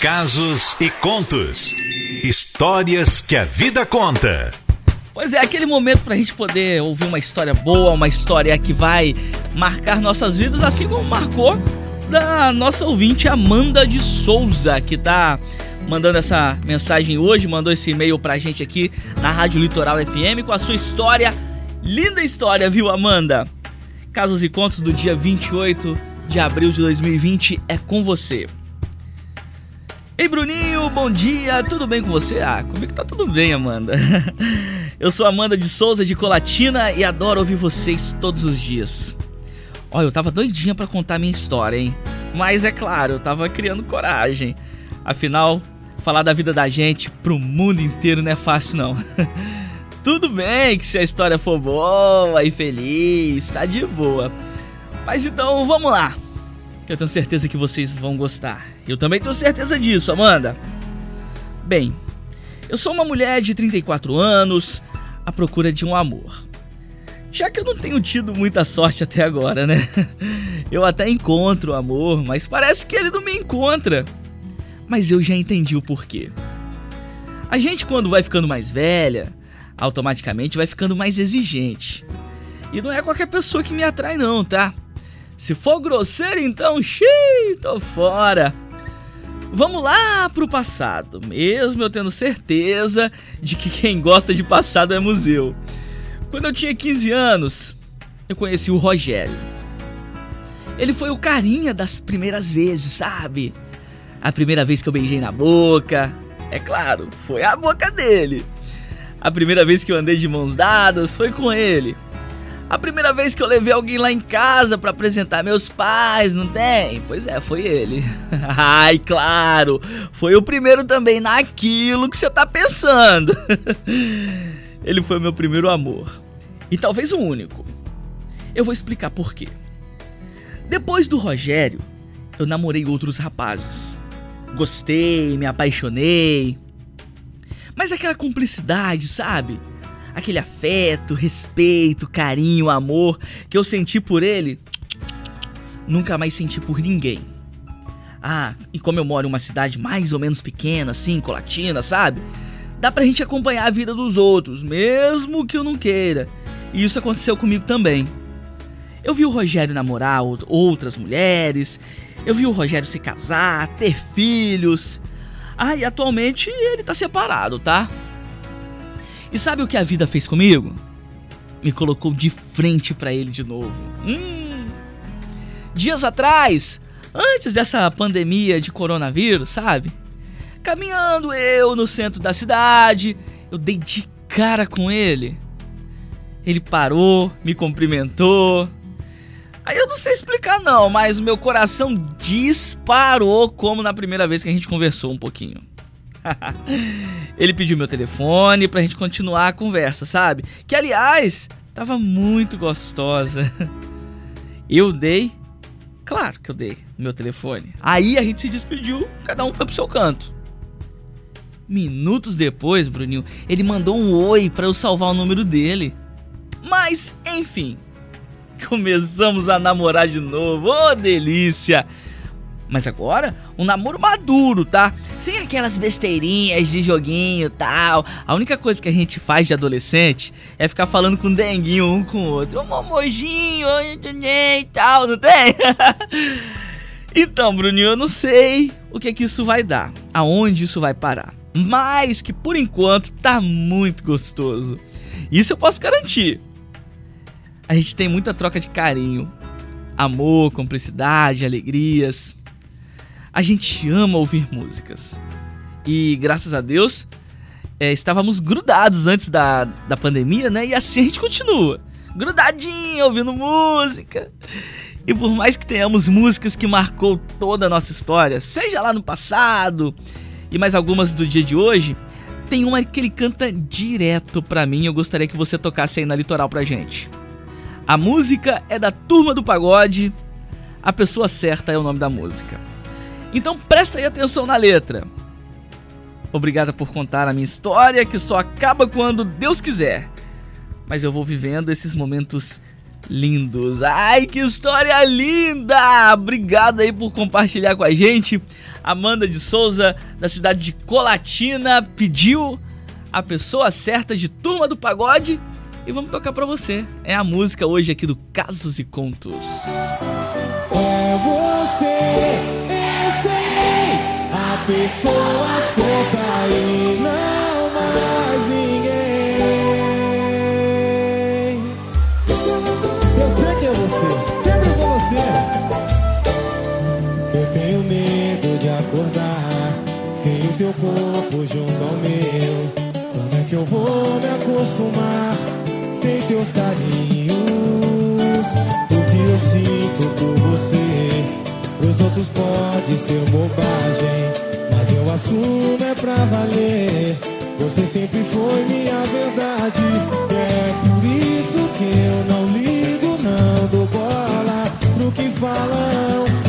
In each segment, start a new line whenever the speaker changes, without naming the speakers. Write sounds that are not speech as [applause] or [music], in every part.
Casos e contos. Histórias que a vida conta.
Pois é, aquele momento pra gente poder ouvir uma história boa, uma história que vai marcar nossas vidas, assim como marcou da nossa ouvinte Amanda de Souza, que tá mandando essa mensagem hoje, mandou esse e-mail pra gente aqui na Rádio Litoral FM com a sua história. Linda história, viu, Amanda? Casos e contos do dia 28 de abril de 2020 é com você. Ei, Bruninho, bom dia, tudo bem com você? Ah, comigo tá tudo bem, Amanda. [laughs] Eu sou Amanda de Souza de Colatina e adoro ouvir vocês todos os dias. Olha, eu tava doidinha para contar minha história, hein? Mas é claro, eu tava criando coragem. Afinal, falar da vida da gente pro mundo inteiro não é fácil não. [laughs] Tudo bem que se a história for boa e feliz, tá de boa. Mas então vamos lá. Eu tenho certeza que vocês vão gostar. Eu também tenho certeza disso, Amanda. Bem, eu sou uma mulher de 34 anos à procura de um amor. Já que eu não tenho tido muita sorte até agora, né? [laughs] Eu até encontro o amor, mas parece que ele não me encontra. Mas eu já entendi o porquê. A gente, quando vai ficando mais velha, automaticamente vai ficando mais exigente. E não é qualquer pessoa que me atrai, não, tá? Se for grosseiro, então, xiii, tô fora. Vamos lá pro passado, mesmo eu tendo certeza de que quem gosta de passado é museu. Quando eu tinha 15 anos, eu conheci o Rogério. Ele foi o carinha das primeiras vezes, sabe? A primeira vez que eu beijei na boca, é claro, foi a boca dele. A primeira vez que eu andei de mãos dadas foi com ele. A primeira vez que eu levei alguém lá em casa para apresentar meus pais, não tem? Pois é, foi ele. [laughs] Ai, claro, foi o primeiro também naquilo que você tá pensando. [laughs] ele foi meu primeiro amor. E talvez o único. Eu vou explicar por quê. Depois do Rogério, eu namorei outros rapazes. Gostei, me apaixonei. Mas aquela cumplicidade, sabe? Aquele afeto, respeito, carinho, amor que eu senti por ele, nunca mais senti por ninguém. Ah, e como eu moro em uma cidade mais ou menos pequena, assim, colatina, sabe? Dá pra gente acompanhar a vida dos outros, mesmo que eu não queira. E isso aconteceu comigo também. Eu vi o Rogério namorar outras mulheres, eu vi o Rogério se casar, ter filhos. Ah, e atualmente ele tá separado, tá? E sabe o que a vida fez comigo? Me colocou de frente para ele de novo. Hum. Dias atrás, antes dessa pandemia de coronavírus, sabe? Caminhando eu no centro da cidade, eu dei de cara com ele. Ele parou, me cumprimentou. Aí eu não sei explicar não, mas o meu coração disparou como na primeira vez que a gente conversou um pouquinho. [laughs] Ele pediu meu telefone pra gente continuar a conversa, sabe? Que aliás, tava muito gostosa. [laughs] Eu dei, claro que eu dei meu telefone. Aí a gente se despediu, cada um foi pro seu canto. Minutos depois, Bruninho, ele mandou um oi para eu salvar o número dele. Mas, enfim, começamos a namorar de novo. Ô, oh, delícia! Mas agora, um namoro maduro, tá? Sem aquelas besteirinhas de joguinho e tal. A única coisa que a gente faz de adolescente é ficar falando com denguinho um com o outro. Ô, momojinho, e tal, não tem? [laughs] então, Bruninho, eu não sei o que é que isso vai dar. Aonde isso vai parar. Mas que por enquanto tá muito gostoso. Isso eu posso garantir a gente tem muita troca de carinho, amor, cumplicidade, alegrias. A gente ama ouvir músicas. E graças a Deus, é, estávamos grudados antes da, da pandemia, né? E assim a gente continua. Grudadinho, ouvindo música. E por mais que tenhamos músicas que marcou toda a nossa história, seja lá no passado e mais algumas do dia de hoje, tem uma que ele canta direto pra mim. Eu gostaria que você tocasse aí na litoral pra gente. A música é da Turma do Pagode. A pessoa certa é o nome da música. Então presta aí atenção na letra. Obrigada por contar a minha história que só acaba quando Deus quiser. Mas eu vou vivendo esses momentos lindos. Ai, que história linda! Obrigado aí por compartilhar com a gente. Amanda de Souza, da cidade de Colatina, pediu a pessoa certa de Turma do Pagode e vamos tocar para você. É a música hoje aqui do Casos e Contos.
É você, pessoa certa e não mais ninguém. Eu sei que é você, sempre foi você. Eu tenho medo de acordar sem o teu corpo junto ao meu. Como é que eu vou me acostumar sem teus carinhos? O que eu sinto por você, pros outros pode ser bobagem, assumo é pra valer. Você sempre foi minha verdade, é por isso que eu não ligo, não dou bola pro que falam.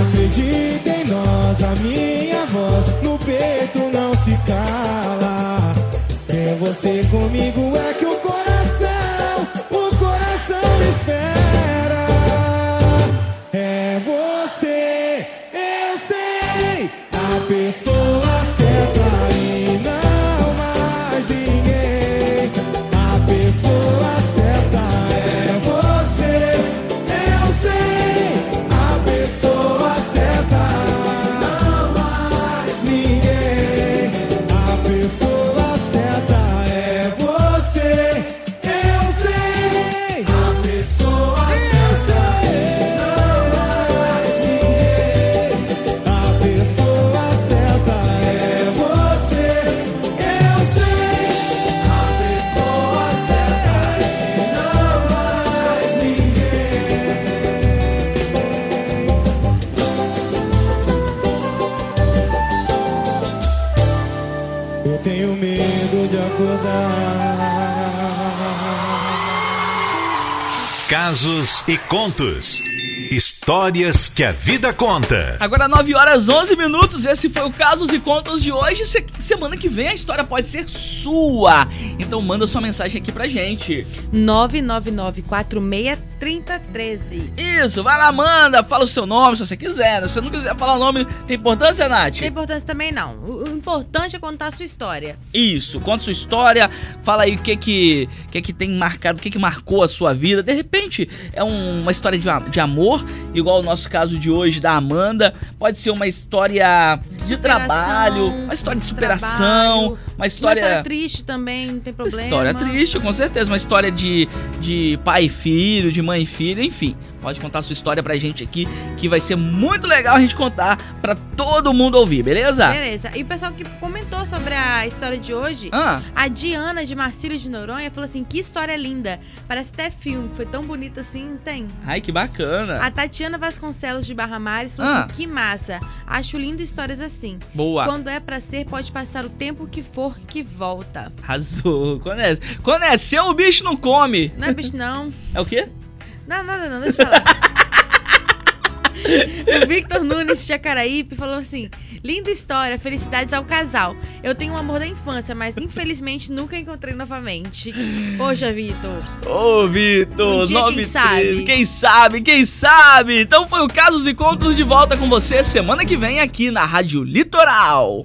Acredita em nós, a minha voz no peito não se cala. Ter você comigo é que o coração, o coração espera. É você, eu sei, a pessoa acordar.
Casos e contos. Histórias que a vida conta.
Agora 9 horas 11 minutos, esse foi o Casos e Contos de hoje. Se- semana que vem a história pode ser sua. Então manda sua mensagem aqui pra gente.
999463013.
Isso, vai lá, manda, fala o seu nome se você quiser. Se você não quiser falar o nome, tem importância, Nath?
Tem importância também não. O importante é contar a sua história.
Isso, conta sua história, fala aí o que que, que, que tem marcado, o que que marcou a sua vida. De repente é um- uma história de, de amor, igual o nosso caso de hoje da Amanda. Pode ser uma história de
Superação,
trabalho, uma história de superação,
trabalho,
uma
Uma
história...
história triste também, não tem problema.
História triste, com certeza. Uma história de, de pai e filho, de mãe e filho, enfim. Pode contar sua história pra gente aqui, que vai ser muito legal a gente contar pra todo mundo ouvir, beleza?
Beleza. E o pessoal que comentou sobre a história de hoje,
Ah,
a Diana de Marcílio de Noronha falou assim: que história linda. Parece até filme, foi tão bonito assim, tem.
ai, que bacana.
A Tatiana Vasconcelos de Barra Mares falou
Ah.
assim: que massa. Acho lindo histórias assim.
Boa.
Quando é pra ser, pode passar o tempo que for que volta.
Arrasou. Quando é, quando é seu, o bicho não come.
Não é bicho, não. [laughs]
É o quê?
Não, nada, não, deixa eu falar. O Victor Nunes de Jacaraípe falou assim: linda história, felicidades ao casal. Eu tenho um amor da infância, mas infelizmente nunca encontrei novamente. Poxa, Victor.
Ô, Vitor,
Um dia, quem
9
sabe?
Quem sabe, quem sabe? Então foi o Casos e Contos de volta com você semana que vem aqui na Rádio Litoral.